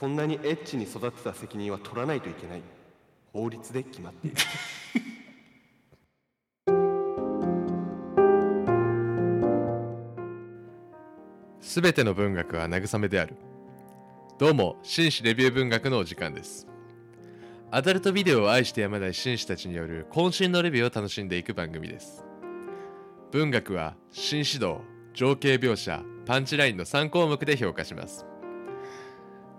こんなにエッチに育てた責任は取らないといけない法律で決まっている すべての文学は慰めである。どうも、紳士レビュー文学のお時間です。アダルトビデオを愛してやまない紳士たちによる渾身のレビューを楽しんでいく番組です。文学は、新指導、情景描写、パンチラインの3項目で評価します。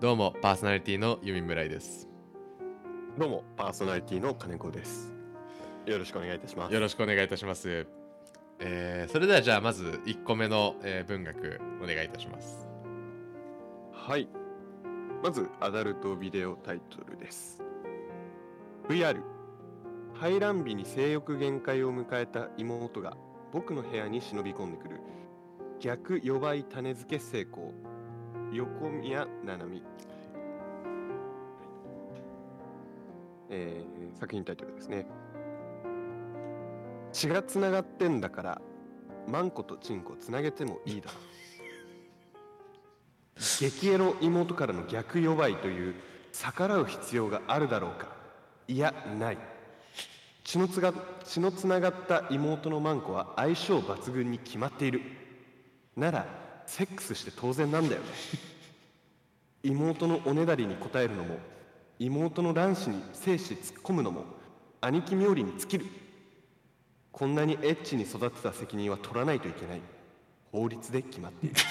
どうも、パーソナリティのユミムライです。どうもパーソナリティの金子です。よろしくお願いいたします。よろしくお願いいたします。えーそれではじゃあまず1個目の、えー文学お願いいたします。はい。まずアダルトビデオタイトルです。VR 排卵日に性欲限界を迎えた妹が僕の部屋に忍び込んでくる。逆予売種付け成功横宮七海。えー作品タイトルですね。血がつながってんだからマンコとチンコつなげてもいいだろ激エロ妹からの逆弱いという逆らう必要があるだろうか。いやない。血のつが血のつながった妹のマンコは相性抜群に決まっている。ならセックスして当然なんだよね 妹のおねだりに応えるのも妹の卵子に精子突っ込むのも兄貴冥利に尽きるこんなにエッチに育てた責任は取らないといけない法律で決まっている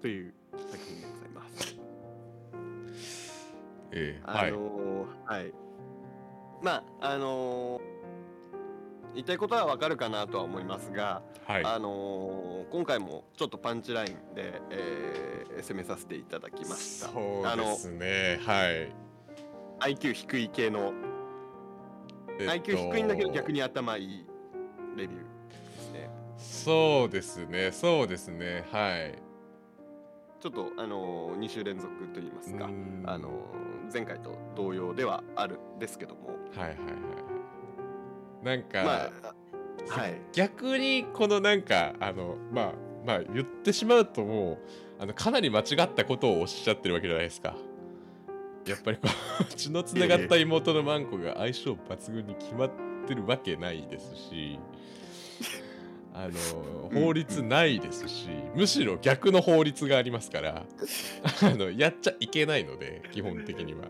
という作品でございます。あえーはい。のーはい。まああのー言いたいことはわかるかなとは思いますが、はい。あのー今回もちょっとパンチラインで、えー攻めさせていただきました。そうですね。はい。IQ 低い系の、えっと IQ 低いんだけど逆に頭いいレビューですね。そうですね。そうですね。はい。ちょっとあの2週連続といいますか、あの前回と同様ではあるんですけども、はいはいはいはい。なんか、まあはい逆にこのなんかあのまあまあ言ってしまうともうあのかなり間違ったことをおっしゃってるわけじゃないですか。やっぱりこう 血のつながった妹のマンコが相性抜群に決まってるわけないですし。あのうん法律ないですし、むしろ逆の法律がありますから あのやっちゃいけないので基本的には。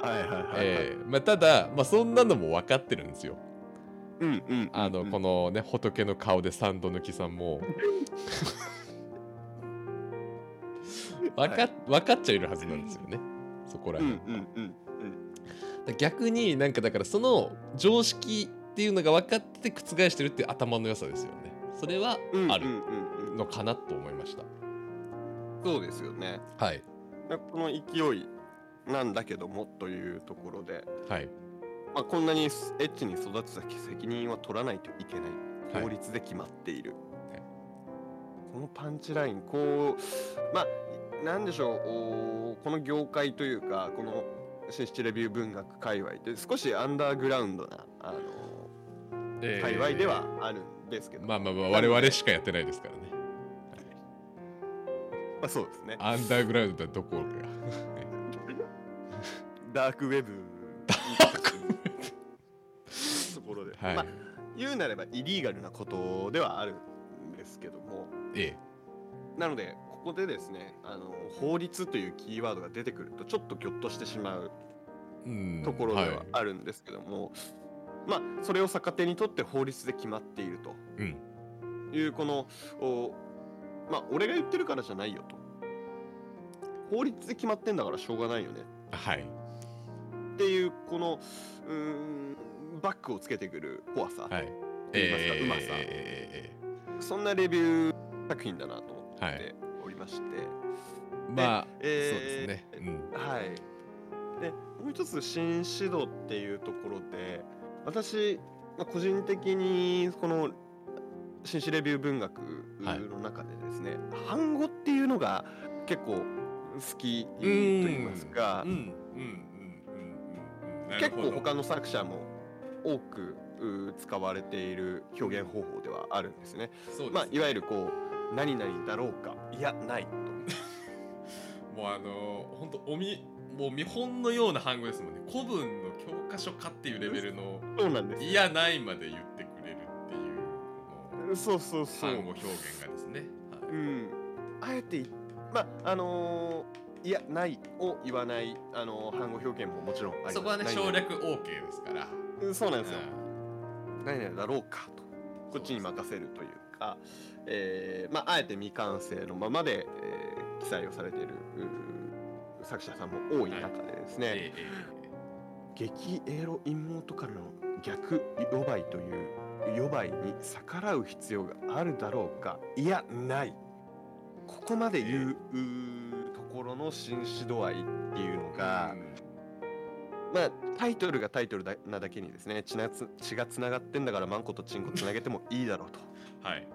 はいはいはいはい、えーまあ、ただ、まあ、そんなのも分かってるんですよ。うんうん。あの、このね仏の顔で三度抜きさんも。分か,、分かっちゃいるはずなんですよね。そこら辺、んうんうん逆になんかだからその常識っていうのが分かってて覆してるっていう頭の良さですよね。それはある。のかなと思いました、そうですよね。はい。でこの勢いなんだけどもというところで、はいまあ、こんなにエッチに育てた責任は取らないといけない。はい。法律で決まっている、はい。このパンチラインこうまあなんでしょうこの業界というかこの新七レビュー文学界隈って少しアンダーグラウンドなあのえー。界隈ではあるんですけど、まあまあまあ我々しかやってないですからね。まあそうですね。アンダーグラウンドはどこが ダークウェブところで、はい、まあ言うなればイリーガルなことではあるんですけども。えなのでここでですねあの法律というキーワードが出てくるとちょっとギョッとしてしまうえうん。ところではいはあるんですけども、まあそれを逆手にとって法律で決まっていると。うん。いうこのおまあ俺が言ってるからじゃないよと。法律で決まってんだからしょうがないよね。はい。っていうこのうーんバックをつけてくる怖さ、はい。言いますかえーうまさ。そんなレビュー作品だなと思はいっておりまして、ーまあ、えーそうですね、うん、はい。で、もう一つ、新指導っていうところで、私、まあ、個人的に、この、新史レビュー文学はいの中でですね、反語っていうのが結構好きと言いますか。結構他の作者も多くう使われている表現方法ではあるんですね。そうですまあ、いわゆるこう、何々だろうか、いや、ないと。もうあの本当おみもう見本のような単語ですもんね。古文の教科書かっていうレベルのそうなんです。いやないまで言ってくれるっていうそうそうそう。単語表現がですね、はい。うん。あえていまああのーいやないを言わないあのー単語表現ももちろんあります。そこはねない省略 OK ですから、うんそうなんですよ。う何々だろうかと。こっちに任せるというか、えーまあ、あえて未完成のままで、えー記載をされている作者さんも多い中でですね、んえええ激エロ妹からの逆予売という予売に逆らう必要があるだろうか。いやない。ここまで言ううーろの紳士度合いっていうのえが、うん。まあタイトルがタイトルだなだけにですね血なつ血がつながってんだからマンコとチンコつなげてもいいだろうと。はい、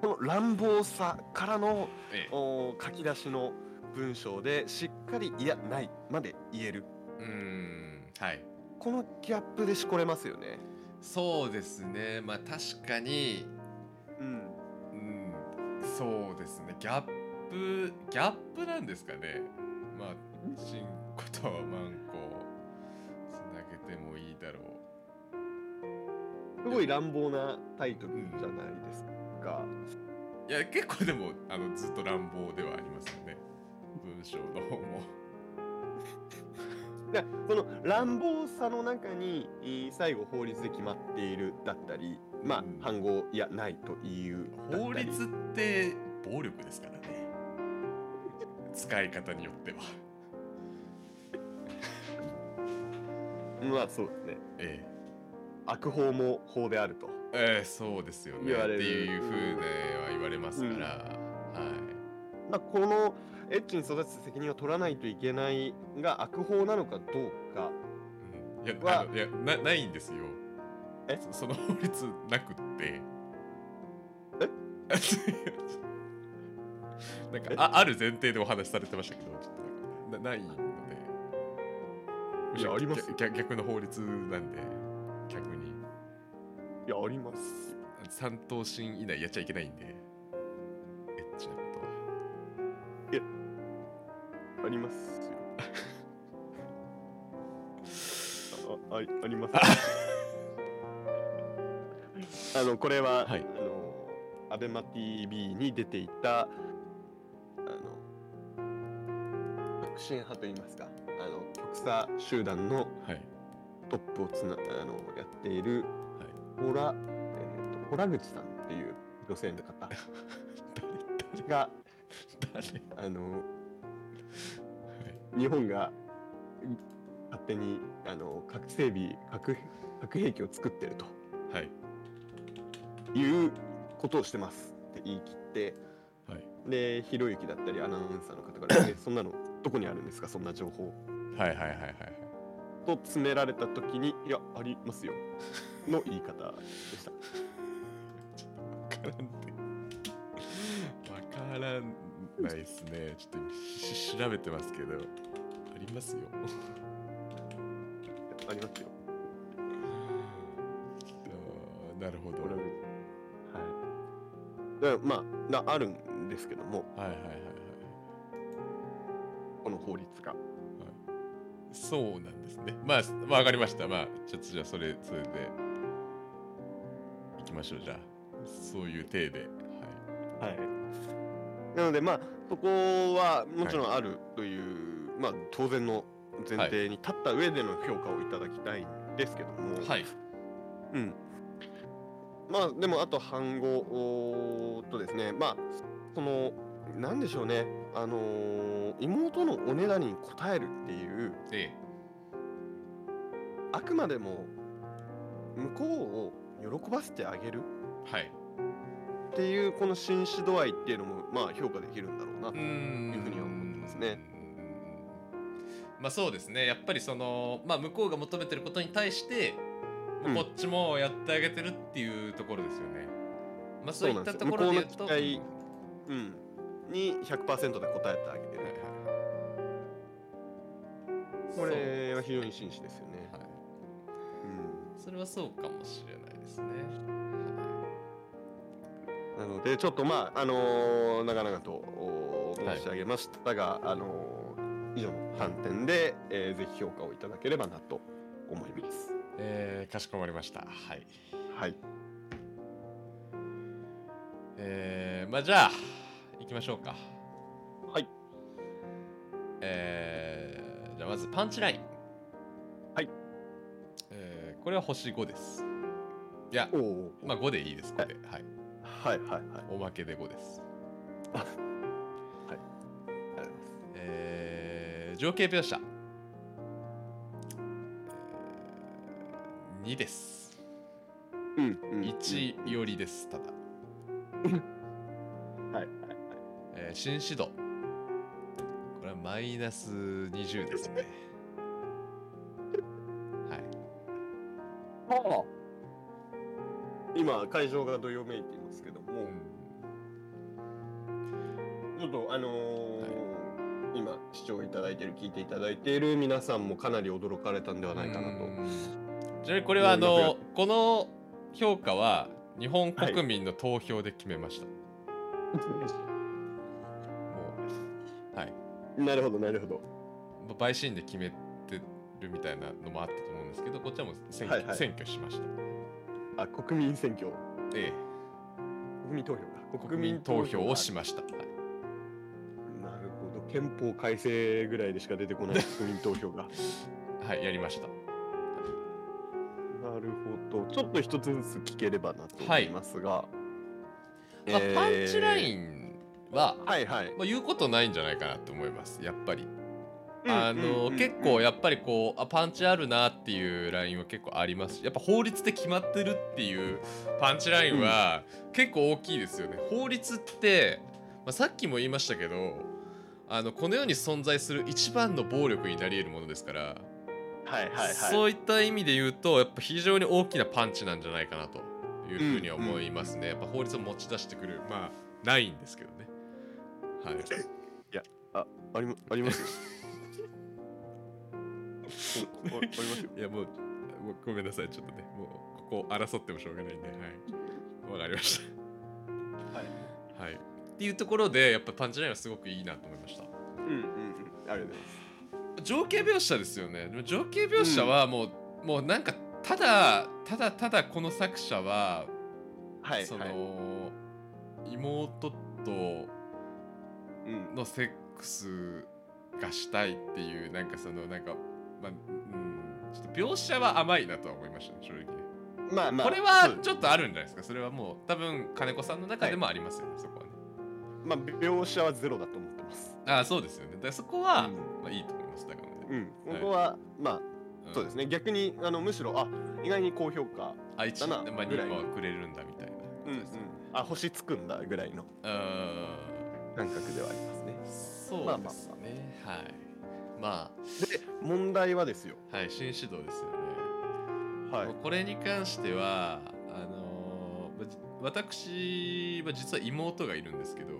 この乱暴さからのええ。お書き出しの文章でしっかり「いやない」まで言える。うーん。はい。このギャップでしこれますよね。そうですね。まあ確かにうん。うん。そうですね。ギャップギャップなんですかね。まあチンコとマンコつなげてもいいだろすごい乱暴なタイトルじゃないですか。ういや結構でもあのずっと乱暴ではありますよね。文章の方も。でその乱暴さの中にえー最後法律で決まっているだったりまあうん。反語いやないという法律って暴力ですからね使い方によっては。まあそうですね。え悪法も法であると。えええそうですよね。言われる。っていうふうねは言われますから、はい。まあこのエッチに育つ責任を取らないといけないが悪法なのかどうか。うん。いやは。あのいやなないんですよ。え？そ その法律なくって。え？なんかえあある前提でお話しされてましたけどちょっとなないので。いやあります。よ逆逆の法律なんで逆に。いやあります。三等身以内やっちゃいけないんでエッチなことは。ありますよ。あああります。あのこれは、はい。あのアベマ TV に出ていた革新派といいますかあの極左集団のはい。トップをつなあのやっているはい。ホラ、えーとホラ口さんっていう女性の方。誰があのはい。日本が勝手にあの核整備核核兵器を作ってると。はい。いうことをしてますって言い切って。はい。でひろゆきだったりアナウンサーの方から、えそんなのどこにあるんですか？そんな情報はいはいはいはいはいと詰められた時にいやありますよの言い方でしたわからんって。わからないですね。ちょっと必死調べてますけど。ありますよ。ありますよなるほど。はいだまあだあるんですけどもはいはいはい法律がそうなんですね。まあ、わかりました。まあ、ちょっとじゃあそれ、それで。行きましょう、じゃあ。そういう体で。ははい。なのでまあそこはもちろんあるという、まあ当然の前提に立った上での評価をいただきたいんですけども、い。はい。うん。まあでもあと反語とですね、まあそのなんでしょうね、あのー妹のおねだりに応えるっていうえあくまでも向こうを喜ばせてあげるえ。はい。っていうこの紳士度合いっていうのもまあ評価できるんだろうなというふうには思ってますね。まあそうですねやっぱりその、まあ、向こうが求めてることに対して、まあうんこっちもやってあげてるっていうところですよね。まあそういったところで言うと。うん、に100%で応えてあげてる。はいはいこれは非常に紳士ですよね。はいうんそれはそうかもしれないですね。なのでちょっとまああのー長々と申し上げましたが、あの以上の観点で、えーぜひ評価をいただければなと思います。えー、かしこまりましたはいはい。えー、まあじゃあ行きましょうかはい。えー、じゃあまずパンチラインはい。えー、これは星5ですいや。まあ5でいいです5ではいはいはいはい。おまけで5ですありがとうございます。えー、情景描写、えー、2ですうん、うん。1よりですただ、新指導。これはマイナス20ですね。はい。はい。今会場がどよめいていますけども、ちょっとあのー今視聴いただいている聞いていただいている皆さんもかなり驚かれたんではないかなと。うん。ちなみにこれはあのこの評価は日本国民の投票で決めました、もうはい。なるほどなるほど。まあ陪審で決めてるみたいなのもあったと思うんですけどこっちはもう選挙,、はいはい。選挙しました。あ国民選挙。え国民投票か。え国民投票をしまました、はいなるほど。憲法改正ぐらいでしか出てこない 国民投票が。はい、やりました。なるほど。ちょっと一つずつ聞ければなと思いますが。まあえー。パンチラインは、はいはい。まあ、言うことないんじゃないかなと思いますやっぱり。うんあの、うんうん結構やっぱりこうあパンチあるなっていうラインは結構あります。しやっぱ法律で決まってるっていうパンチラインは結構大きいですよね。法律って、まあ、さっきも言いましたけどあのこの世に存在する一番の暴力になり得るものですから、はいはいはい。そういった意味で言うとやっぱ非常に大きなパンチなんじゃないかなというふうに思いますね、やっぱ法律を持ち出してくるまあないんですけど。ねはいあありまありますよ。おあありますよ。いやもうもうごめんなさいちょっとねもうここ争ってもしょうがないんではいわかりましはい。たはいっていうところでやっぱパンチラインはすごくいいなと思いましたうんうんうん。ありがとうございます。情景描写ですよねでも情景描写はもう、もうなんかただただただこの作者は、その、はいはい。妹とうんのセックスがしたいっていうなんかそのなんかまあうん。ちょっと描写は甘いなとは思いましたね正直。ねまあまあ。これはちょっとあるんじゃないですか？それはもう多分金子さんの中でもありますよね、そこはね。まあ描写はゼロだと思ってます。ああそうですよね。だからそこは、うん。まあいいと思いますだからね、うん。ここはまあん。そうですね。逆にあのむしろあ意外に高評価。だなまあ2ぐらい個はくれるんだみたいな。うんうん。あ星つくんだぐらいの。うー感覚ではありますね。んそうまあまあですね、はいまで問題はですよ。あはい新指導ですよねはい。これに関してはあのー私は実は妹がいるんですけど、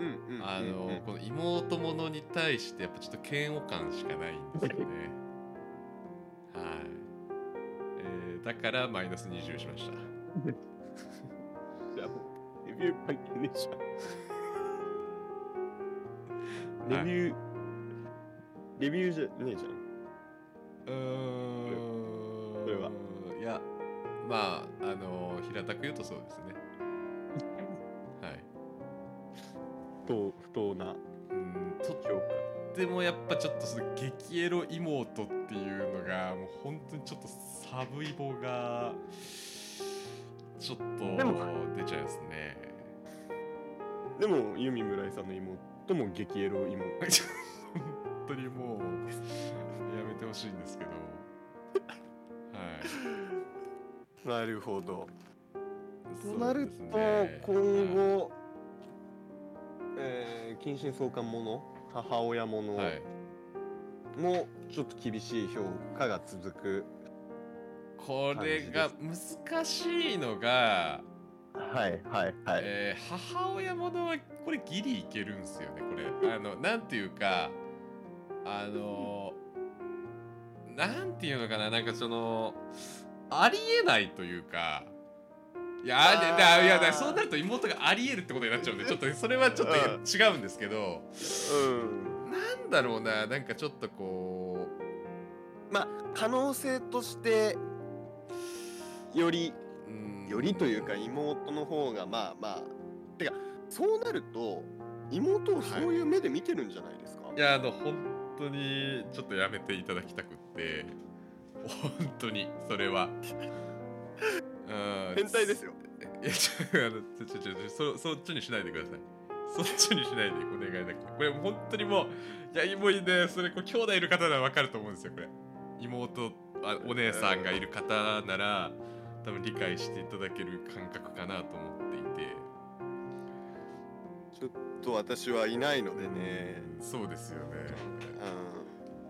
うんうん。あのうんうんこの妹ものに対してやっぱちょっと嫌悪感しかないんですよねはい、えーだからマイナス20しました じゃあもうレビュー関係ねえじゃん。レビュー、レビューじゃねえじゃん。うーん。これは。いやまああの平たく言うとそうですね。はい。不当不当な。うんと評でもやっぱちょっとその激エロ妹っていうのがもう本当にちょっとサブイボがちょっと出ちゃいますね。価。でもユミ村井さんの妹も激エロ妹。本当にもうやめてほしいんですけどはいなるほど。となると、ね今はい後、えー、近親相関もの母親ものはいもちょっと厳しい評価が続く。これが難しいのが、はいはいはい。えー母親ものはこれギリいけるんですよね。これ。あのなんていうかあのなんていうのかな。なんかそのありえないというか。いやー。でだいやだそうなると妹がありえるってことになっちゃうんでちょっとそれはちょっと違うんですけどうん。なんだろうな。なんかちょっとこまあ可能性としてよりよりというか妹の方がまあまあてかそうなると妹をそういう目で見てるんじゃないですか、い。やあの本当にちょっとやめていただきたくって本当にそれは。うん。変態ですよ。いやちょあのちょちょちょそそっちにしないでください。そっちにしないでお願いだけこれ本当にもういやいいねそれこう兄弟いる方なら分かると思うんですよこれ。妹あお姉さんがいる方なら多分理解していただける感覚かなと思っていてちょっと私はいないのでね。そうですよね。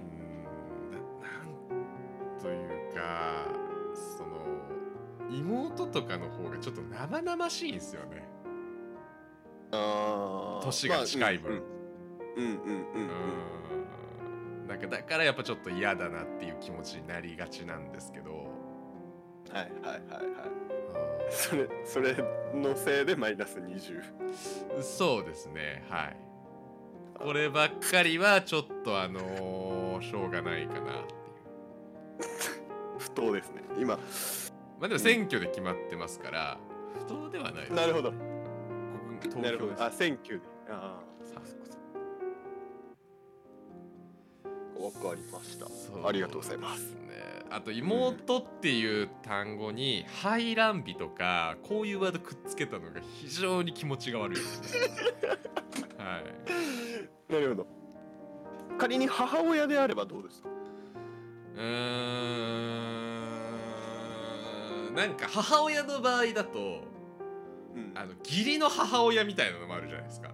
うん。ななんというかその妹とかの方がちょっと生々しいんですよね。んあー。年が近い分、まあうん。うんうんうんうん。うーん。なんかだからやっぱちょっと嫌だなっていう気持ちになりがちなんですけど。はいはいはいはいそれそれのせいでマイナス20うんそうですねはい。こればっかりはちょっとあのーしょうがないかなっていう。不当ですね。今。まあでも選挙で決まってますから不当ではないですなるほど。なるほど。あ選挙で。ああわかりました。ありがとうございます。ねあと妹っていう単語に排卵日とかこういうワードくっつけたのが非常に気持ちが悪い。ですねはい。なるほど。仮に母親であればどうですか？うーん。なんか母親の場合だとうん。あの義理の母親みたいなのもあるじゃないですか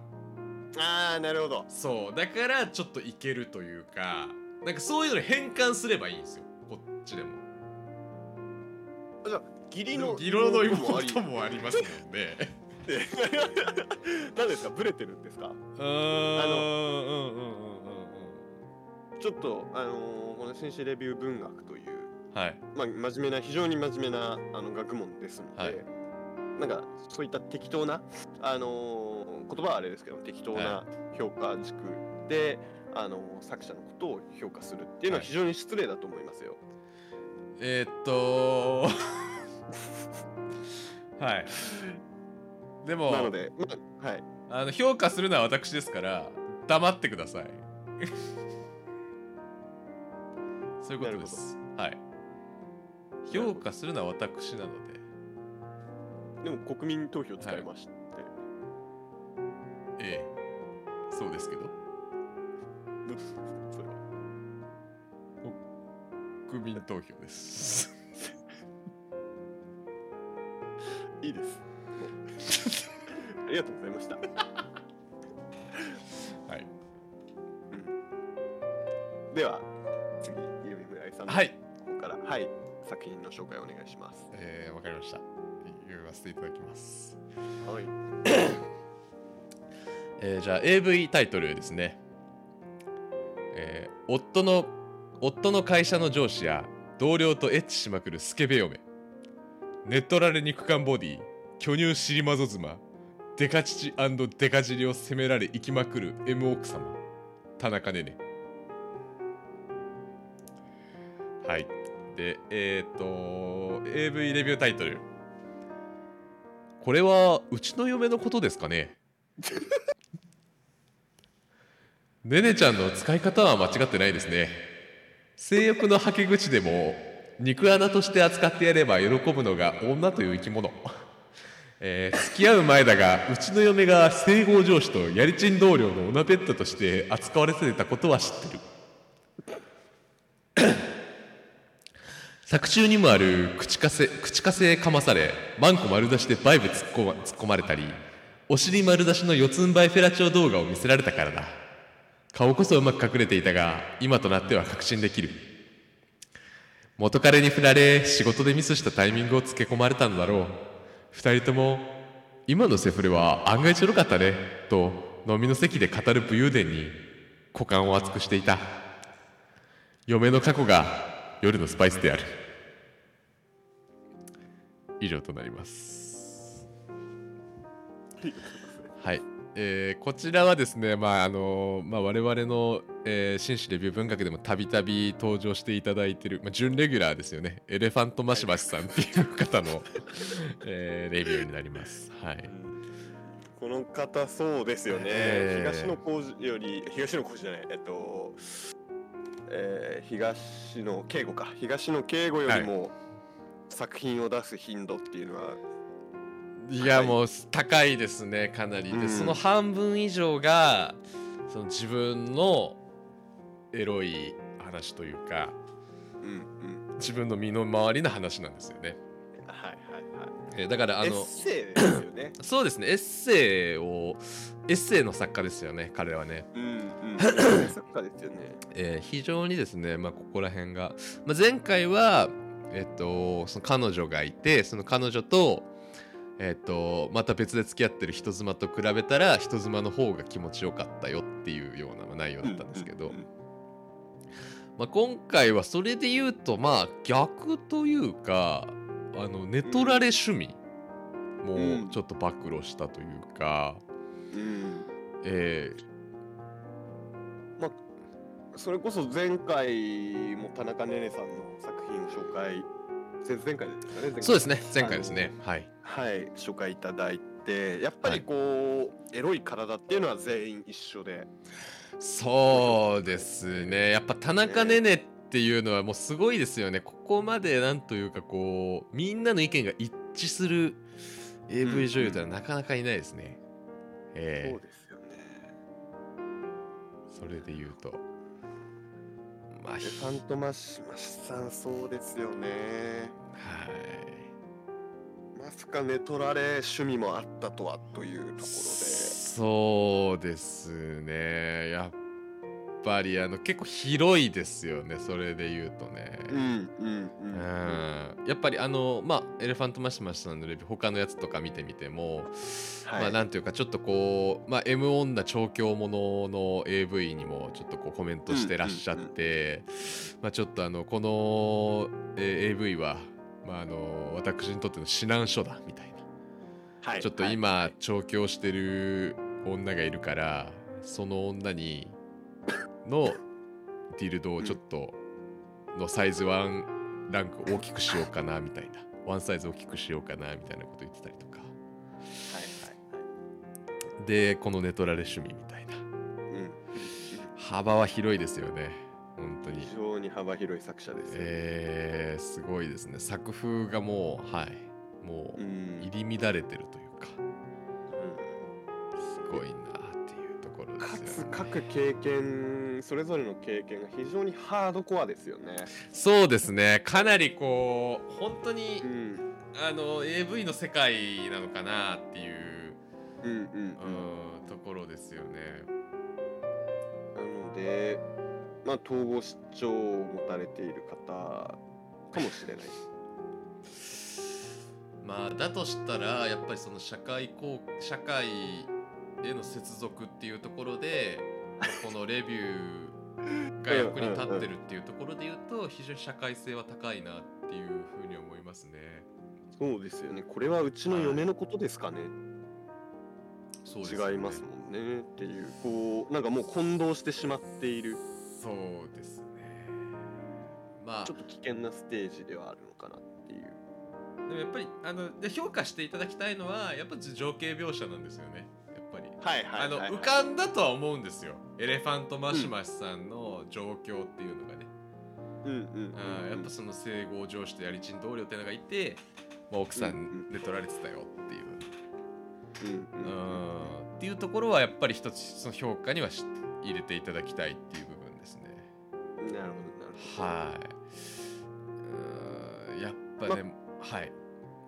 あーなるほど。そう。だからちょっといけるというかなんかそういうのに変換すればいいんですよ。こっちでも。義理の義理の妹もあり妹もありますの でって何ですか？ブレてるんですか？うーんうんうんうんうん。ちょっとあのーこの新史レビュー文学といううんはい。まあ真面目な非常に真面目なあの学問ですので、はい。なんかそういった適当なあのー言葉はあれですけど適当なは評価軸で、あのー作者のことを評価するっていうのははい。非常に失礼だと思いますよ。えー、っと はい。でもなので、まあ、はい。あの評価するのは私ですから黙ってください。そういうことです。はい。評価するのは私なので。でも国民投票使いまして、えそうですけど。それは国民投票です。いいです。ありがとうございました。はい。では次ゆみ村井さんのはい。方から、はい、作品の紹介をお願いします。えー、わかりました。読ませていただきます。はい。えーじゃあ AV タイトルですね、えー夫の夫の会社の上司や同僚とエッチしまくるスケベ嫁。ネットラレ肉感ボディ巨乳尻まぞ妻デカ乳デカ尻を責められ生きまくる M 奥様田中ねねはい。でえっ、と AV レビュータイトル。これはうちの嫁のことですかね？ねねちゃんの使い方は間違ってないですね。性欲のはけ口でも肉穴として扱ってやれば喜ぶのが女という生き物、えー付き合う前だがうちの嫁が整合上司とやりちん同僚のオナペットとして扱われてたことは知ってる。作中にもある口かせ口かせかまされマンコ丸出しでバイブ突っ込ま突っ込まれたりお尻丸出しの四つん這いフェラチオ動画を見せられたからだ。顔こそうまく隠れていたが今となっては確信できる。元彼に振られ仕事でミスしたタイミングをつけ込まれたのだろう。二人とも今のセフレは案外ちょろかったね。と飲みの席で語る武勇伝に。股間を熱くしていた。嫁の過去が夜のスパイスである。以上となります。はい、えーこちらはですね、まああのまあ、我々の、えー紳士レビュー文学でもたびたび登場していただいている、まあ、準レギュラーですよね。エレファントマシマシさんっていう方の、えーレビューになります。はい、この方そうですよね、えー。東野幸治より東野幸治じゃないえっとえー東野圭吾か。東野圭吾よりも作品を出す頻度っていうのは、いやはいもう高いですねかなりで、うん。その半分以上がその自分のエロい話というかうんうん。自分の身の回りの話なんですよね。はいはいえーだからあはいエのッセイですよね。そうですね。エッセイをエッセイの作家ですよね彼はね、うんうん。作家ですよね。えー非常にですねまあここら辺が、まあ、前回はえっとその彼女がいてその彼女とえっとまた別で付き合ってる人妻と比べたら人妻の方が気持ちよかったよっていうようなまあ内容だったんですけど、まあ、今回はそれで言うとまあ逆というかあの寝取られ趣味もちょっと暴露したというか、うん。えーそれこそ前回も田中ねねさんの作品を紹介前前回ですかねそうですね前回ですね。はい。はい。紹介いただいてやっぱりこう、エロい体っていうのは全員一緒で。そうですね。やっぱ田中ねねっていうのはもうすごいですよね。ここまでなんというかこうみんなの意見が一致する AV 女優とはなかなかいないですね、えーそうですよね。それで言うとまあファントマシマシさんそうですよね。はい。まさか寝取られ趣味もあったとはというところで。そうですね。やっぱりあの結構広いですよねそれで言うとね。うんうんううん。んやっぱりあのまあエレファントマシマシさんのレビュー他のやつとか見てみても、はい。まあなんていうかちょっとこうまあ M 女調教ものの AV にもちょっとこうコメントしてらっしゃって、まあちょっとあのこの、えー AV はまああの私にとっての指南書だみたいな。はい。ちょっとはい今調教してる女がいるからその女にのディルドをちょっとのサイズワンランク大きくしようかなみたいな。ワンサイズ大きくしようかなみたいなこと言ってたりとか。はいはいでこのネトラレ趣味みたいな。幅は広いですよね。本当に。非常に幅広い作者ですえー、すごいですね。作風がもうはい。もううん。入り乱れてるというか。すごいなかつ各経験それぞれの経験が非常にハードコアですよね。そうですねかなりこう本当にうんあの AV の世界なのかなっていう、うん。うん、ところですよねなのでまあ統合失調を持たれている方かもしれない。まあだとしたらやっぱりその社会こう社会への接続っていうところでこのレビューが役に立ってるっていうところで言うと非常に社会性は高いなっていうふうに思いますね。そうですよね。これはうちの嫁のことですかね。そうですよね違いますもんねっていうこうなんかもう混同してしまっているそうですね。まあちょっと危険なステージではあるのかなっていう。でもやっぱりあので評価していただきたいのはやっぱ情景描写なんですよね。はいはいはい、はい。あの浮かんだとは思うんですよ。エレファントマシマシさんの状況っていうのがね、うんうんうんうん。あーやっぱその整合上司とやりちん同僚っていうのがいて、まあ、奥さうんで取られてたよっていう、うんうんうん。っていうところはやっぱり一つその評価にはし入れていただきたいっていう部分ですね。なるほどなるほど。はい。うん。やっぱね、はい。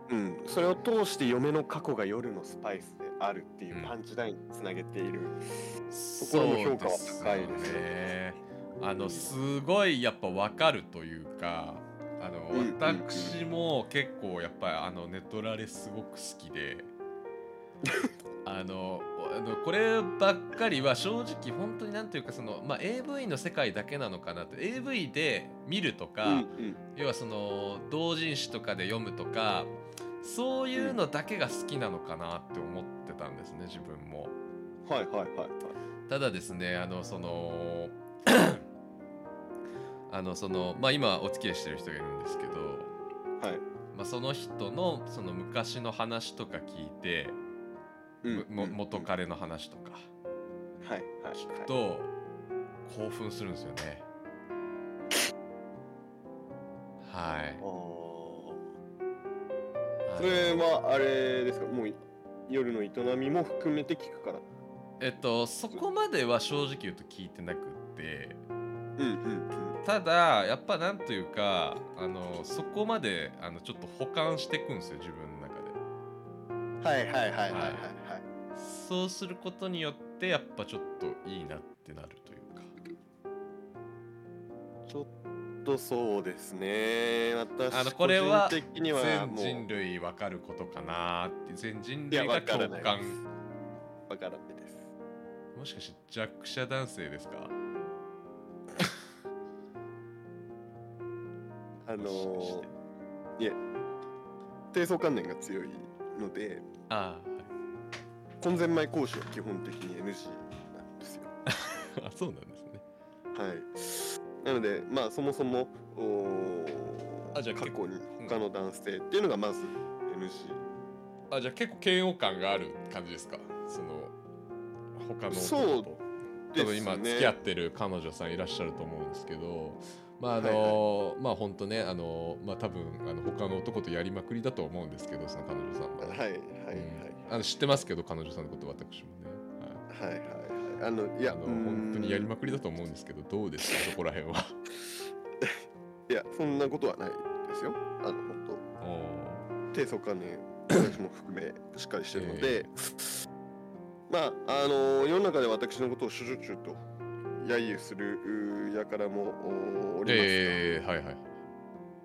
うん、それを通して嫁の過去が夜のスパイスであるっていううん。パンチラインにつなげている、そころの評価は高いですよね。あのすごいやっぱ分かるというかあの、うんうんうん。私も結構やっぱりあのネトラレすごく好きで あのあのこればっかりは正直本当になんていうかその、まあ、AV の世界だけなのかなって AV で見るとか、うんうん。要はその同人誌とかで読むとかそういうのだけが好きなのかなって思ってたんですね自分も。はいはいはいはい。ただですねあのその あのそのまあ今お付き合いしてる人がいるんですけど、はい。まあ、その人のその昔の話とか聞いて、うんも元彼の話とかはいはい聞くと興奮するんですよね。はい。それはあれですか？もう夜の営みも含めて聞くから。えっとそこまでは正直言うと聞いてなくって。うんうんただやっぱなんというかあのそこまであのちょっと保管していくんですよ自分の中で。うんはいはいはいはいはい。はい。そうすることによってやっぱちょっといいなってなるとそうですね。私あのこれは個人的にはもう。全人類わかることかなって。全人類がわから共感。ないですわからないです。もしかして弱者男性ですか？あのもしか低層観念が強いので。あ婚前前交渉は基本的に NG なんですよ。あ、あそうなんですね。はいなのでまあそもそもおーあじゃあ過去に他の男性っていうのがまず NG あじゃあ結構嫌悪感がある感じですか？その他のそう多分今付き合ってる彼女さんいらっしゃると思うんですけどまああの、はいまあ本当ねあのまあ多分あの他の男とやりまくりだと思うんですけどその彼女さんは、はいはいはい。うん。あの知ってますけど彼女さんのこと私もね、はいはい。はいはいあのいや本当にやりまくりだと思うんですけどどうですか？そこら辺は。いやそんなことはないですよ。あの本お当低層観念私も含めしっかりしてるので、まああの世の中で私のことを処女中と揶揄するう輩もおおりますが、えー、はいはい。こ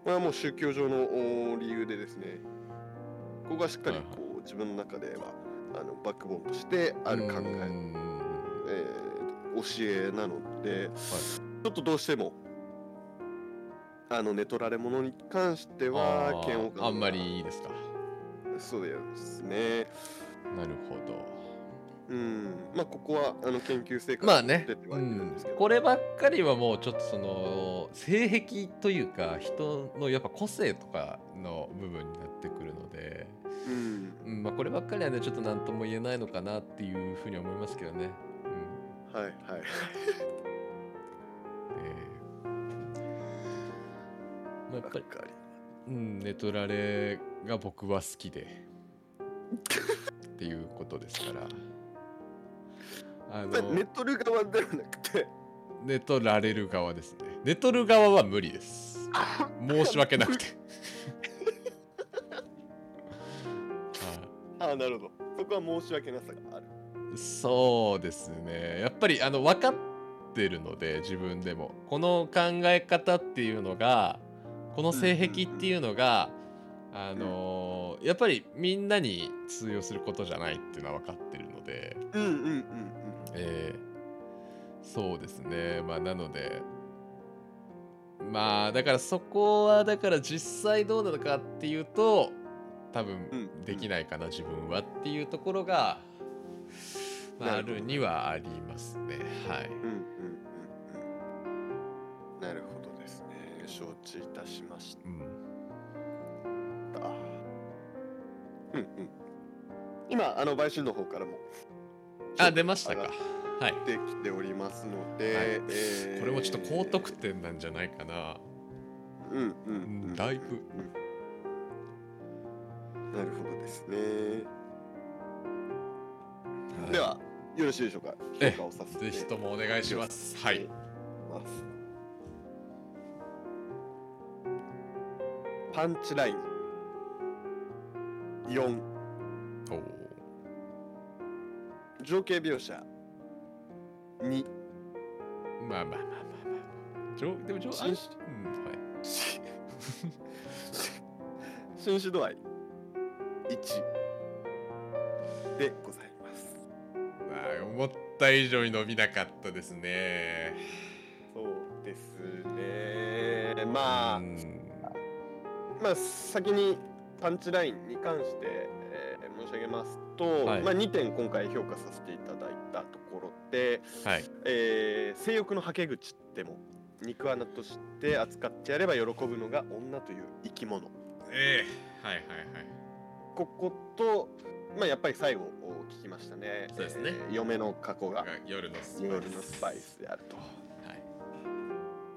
れはもう宗教上のお理由でですね。ここがしっかりはいはい。こう自分の中ではあのバックボーンとしてある考うーえ、んえー教えなので、ちょっとどうしてもあの寝取られ者に関してあはー嫌悪感があんまりいいですか？そうですね。なるほど。うん。まあここはあの研究成果まあね。出てはいるんですけど、こればっかりはもうちょっとその性癖というか人のやっぱ個性とかの部分になってくるので、うん。うん。まあ、こればっかりはねちょっと何とも言えないのかなっていうふうに思いますけどね。うんはいはい えーまあ、やっぱり、うん、寝取られが僕は好きでっていうことですから。あまあの寝取る側ではなくて寝取られる側ですね。寝取る側は無理です。申し訳なくて。はああなるほどそこは申し訳なさがあるいそうですね。やっぱりあの分かってるので自分でも。この考え方っていうのがこの性癖っていうのが、あのーやっぱりみんなに通用することじゃないっていうのは分かってるので、うんうんうんうん。えーそうですね。まあなのでまあだからそこはだから実際どうなのかっていうと多分うん。できないかな、自分はっていうところが、なるにはありますね。はい。うんうんうんうん。なるほどですね。承知いたしましうん。たうんうん。今あの売春の方からもあ出ましたか。はい。ってきておりますので、はい。えー。これもちょっと高得点なんじゃないかな。うんうん、ううんん、だいぶ。うん。なるほどですね、はい。ではよろしいでしょうか？え評価をさせて。ぜひともお願いします。はい。パンチライン。4おー。情景描写。2まあまあまあまあまあじょでもじょあ紳士うんはい。紳士度合い。1でございますった以上に伸びなかったですね。そうですね。まあ、うん。まあ先にパンチラインに関して、えー申し上げますと、はい。まあ、2点今回評価させていただいたところで、はい。えー性欲のはけ口でも肉穴として扱ってやれば喜ぶのが女という生き物。ええはいはいはいここと、まあ、やっぱり最後聞きましたね。そうですね。えー嫁の過去が。夜のスパイス。夜のスパイスであると。はい。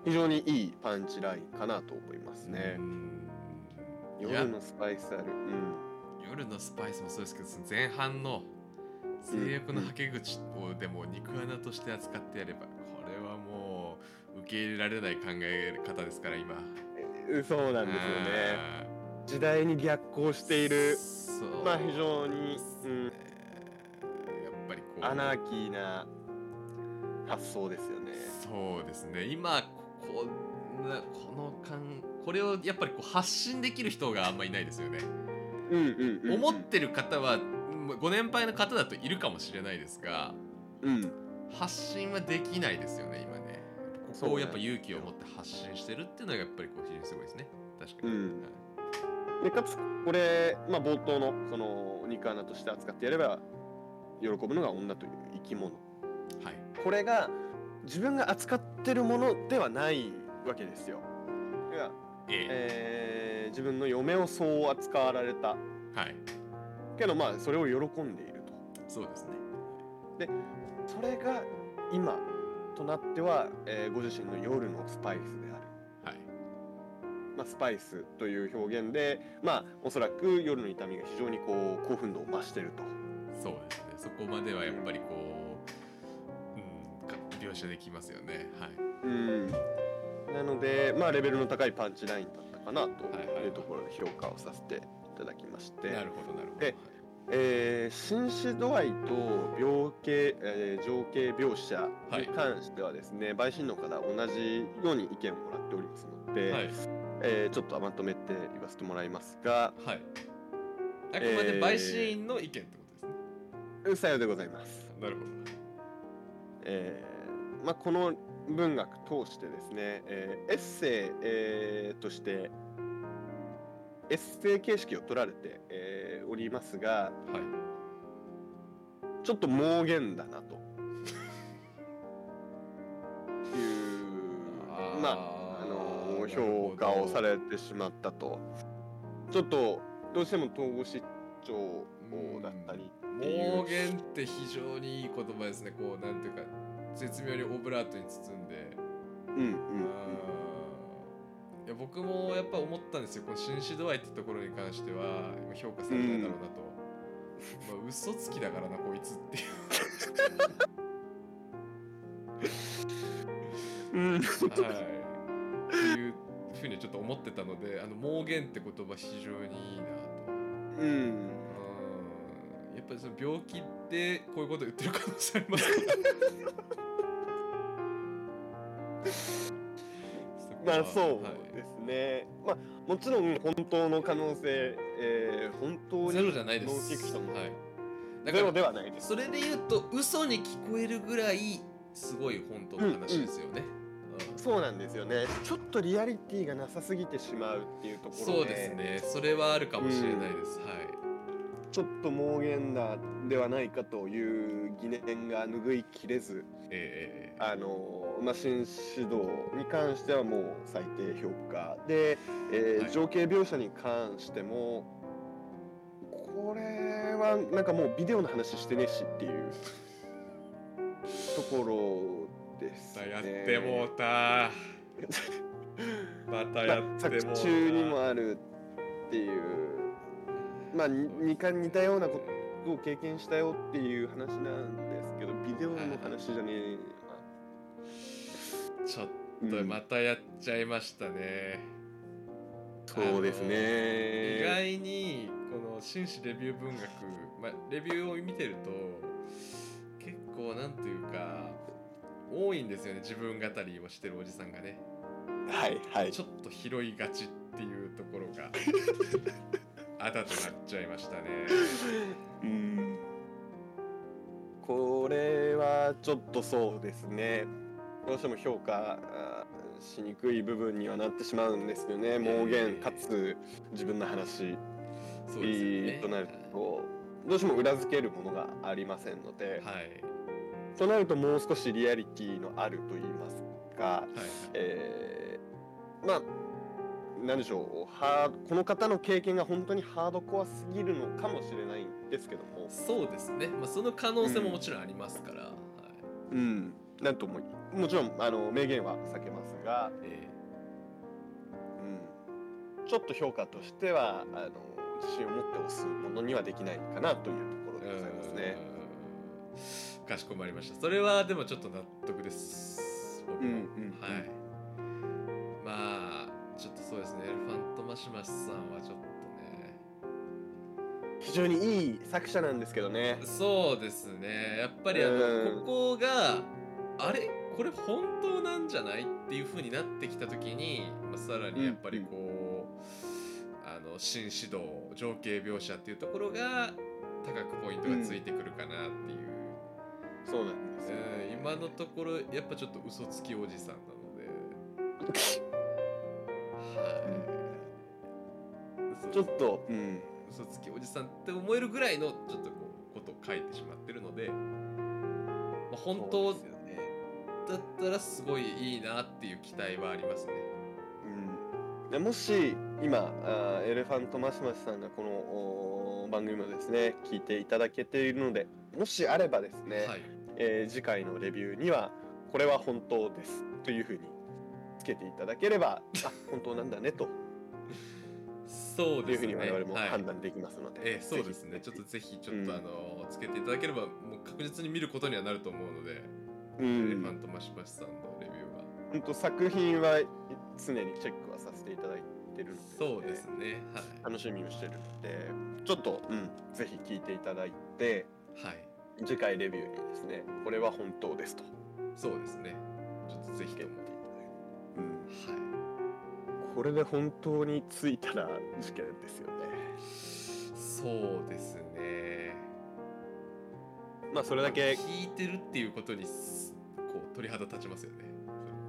非常にいいパンチラインかなと思いますね。夜のスパイスある。うん。夜のスパイスもそうですけど前半の制約のはけ口をでも肉穴として扱ってやればこれはもう受け入れられない考え方ですから今。えーそうなんですよね時代に逆行している。まあ非常に、うん、やっぱりこう。アナーキーな発想ですよね。そうですね。今ここなこの感これをやっぱりこう発信できる人があんまいないですよね、うんうんうん、思ってる方はうんご年配の方だといるかもしれないですがうん。発信はできないですよね今ね。ここをやっぱ勇気を持って発信してるっていうのがやっぱりこう非常にすごいですね。確かに、うん。はいでかつこれ、まあ、冒頭のその肉穴として扱ってやれば喜ぶのが女という生き物。はい。これが自分が扱ってるものではないわけですよ。ええ。ー自分の嫁をそう扱われた。えはい。けどまあそれを喜んでいると。そうですね。それが今となっては、えーご自身の夜のスパイスでスパイスという表現で、まあ、おそらく夜の痛みが非常にこう興奮度を増していると。そうですね。そこまではやっぱりこううんか描写できますよね。はい。うん、なので、まあ、レベルの高いパンチラインだったかなとはいうところで評価をさせていただきまして、なるほどなるほど。でえー紳士度合いと病形、えー情景描写に関してはですね、陪審の方同じように意見をもらっておりますので、はいえーちょっとまとめて言わせてもらいますが、はい。あくまで陪審員の意見ってことですね、さようでございます。なるほど。えーまあ、この文学通してですね、えーエッセイ、えーとしてエッセイ形式を取られて、えーおりますがはい。ちょっと妄言だなと。いうまああの評価をされてしまったと。ちょっとどうしても統合失調だったりっていう。妄言って非常にいい言葉ですねこうなんていうか絶妙にオブラートに包んで。うんうんあーいや僕もやっぱ思ったんですよ。この紳士度合いってところに関しては今評価されないだろうなと、まあ嘘つきだからなこいつっていう。うん。はいふうにちょっと思ってたのであの妄言って言葉非常にいいなとうんうんやっぱりその病気でこういうこと言ってる可能性ありますか？まあそうはいですね、まあもちろん本当の可能性、えー本当にゼロじゃないです。ノンフィクションはい。だゼロからではないです。それで言うと嘘に聞こえるぐらいすごい本当の話ですよね。うんそうなんですよねちょっとリアリティがなさすぎてしまうっていうところでそうですね。それはあるかもしれないです。はい。ちょっと妄言だではないかという疑念が拭いきれずええあのまあ新指導に関してはもう最低評価で、えーはい情景描写に関してもこれはなんかもうビデオの話してねえしっていうところです、ね。またやってもうた。またやってもうた。作中にもあるっていうまあに似か似たようなことを経験したよっていう話なんですけどビデオの話じゃねえちょっとまたやっちゃいましたね。そうです意ね外にこの紳士レビュー文学、まあ、レビューを見てると結構なんていうか多いんですよね自分語りをしてるおじさんがね。はいはい。ちょっと拾いがちっていうところが。あだとなっちゃいましたね。うん。これはちょっとそうですね。どうしても評価しにくい部分にはなってしまうんですよね。妄言かつ自分の話。そうですよね。となるとどうしても裏付けるものがありませんので、はいとなるともう少しリアリティのあると言いますか、はいえーまあなんでしょうハーこの方の経験が本当にハードコアすぎるのかもしれないんですけども、そうですね、まあ、その可能性ももちろんありますから、はい。うん、なんとももちろんあの明言は避けますが、えうん、ちょっと評価としてはあの自信を持って押すものにはできないかなというところーでございますね。かしこまりました。それはでもちょっと納得です。僕も、うんうんはい。まあちょっとそうですね。エレファントマシマシさんはちょっとね。非常にいい作者なんですけどね。そうですね。やっぱりあの、うん。ここがあれ？これ本当なんじゃないっていう風になってきた時に、まあ、さらにやっぱりこう、あの新指導情景描写っていうところが高くポイントがついてくるかなっていう、そうなんですよ。うん今のところやっぱちょっと嘘つきおじさんなのではい、ちょっと、うん、嘘つきおじさんって思えるぐらいのちょっとこうことを書いてしまってるので、まあ、本当そうですよね。だったらすごいいいなっていう期待はありますね。うんでもし今あーエレファントマシマシさんがこの番組をですね聞いていただけているのでもしあればですね、はい、えー次回のレビューにはこれは本当ですというふうにつけていただければ あ本当なんだねとそうですね。いうふうに我々もはい判断できますので、ええそうですね。ちょっとぜひちょっと、うんあのつけていただければもう確実に見ることにはなると思うので、うエレファんントマシマシさんのレビューは。本当作品は常にチェックはさせていただいてるので、そうですね。楽しみにしてるのでちょっと、うん、ぜひ聞いていただいてはい。はい。次回レビューにですねこれは本当ですとそうですね。ちょっとぜひとも。ていただいて、うん、はこれで本当についたら事件ですよねい。そうですね。まあそれだけ聞いてるっていうことにすこう鳥肌立ちますよね。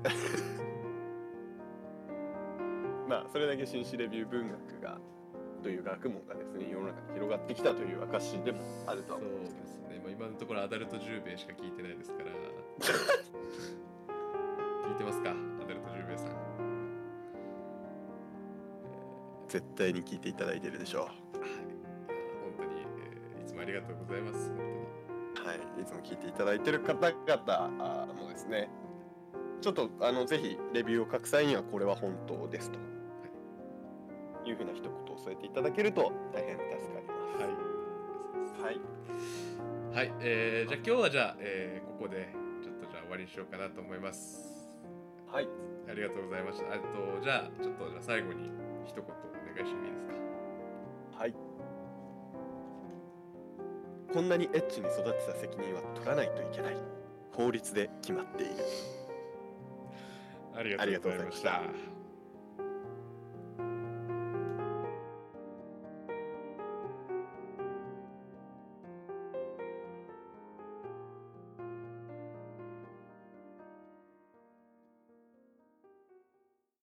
まあそれだけ新史レビュー文学がという学問がですね世の中に広がってきたという証でもあるとはそう思うんですけどね。まあ今のところアダルト10名しか聞いてないですから。聞いてますか？アダルト10名さん。絶対に聞いていただいてるでしょはい、本当に、えーいつもありがとうございます。本うはいいつも聞いていただいてる方々もですねちょっとあのぜひレビューを書く際にはこれは本当ですというふうな一言を添えていただけると大変助かります当に。はいはい、えーじゃあ今日はじゃあ、えーここでちょっとじゃあ終わりにしようかなと思います。はいありがとうございました。あとじゃあちょっとじゃあ最後に一言お願いしてもいいですか？はいこんなにエッチに育てた責任は取らないといけない法律で決まっているありがとうございました。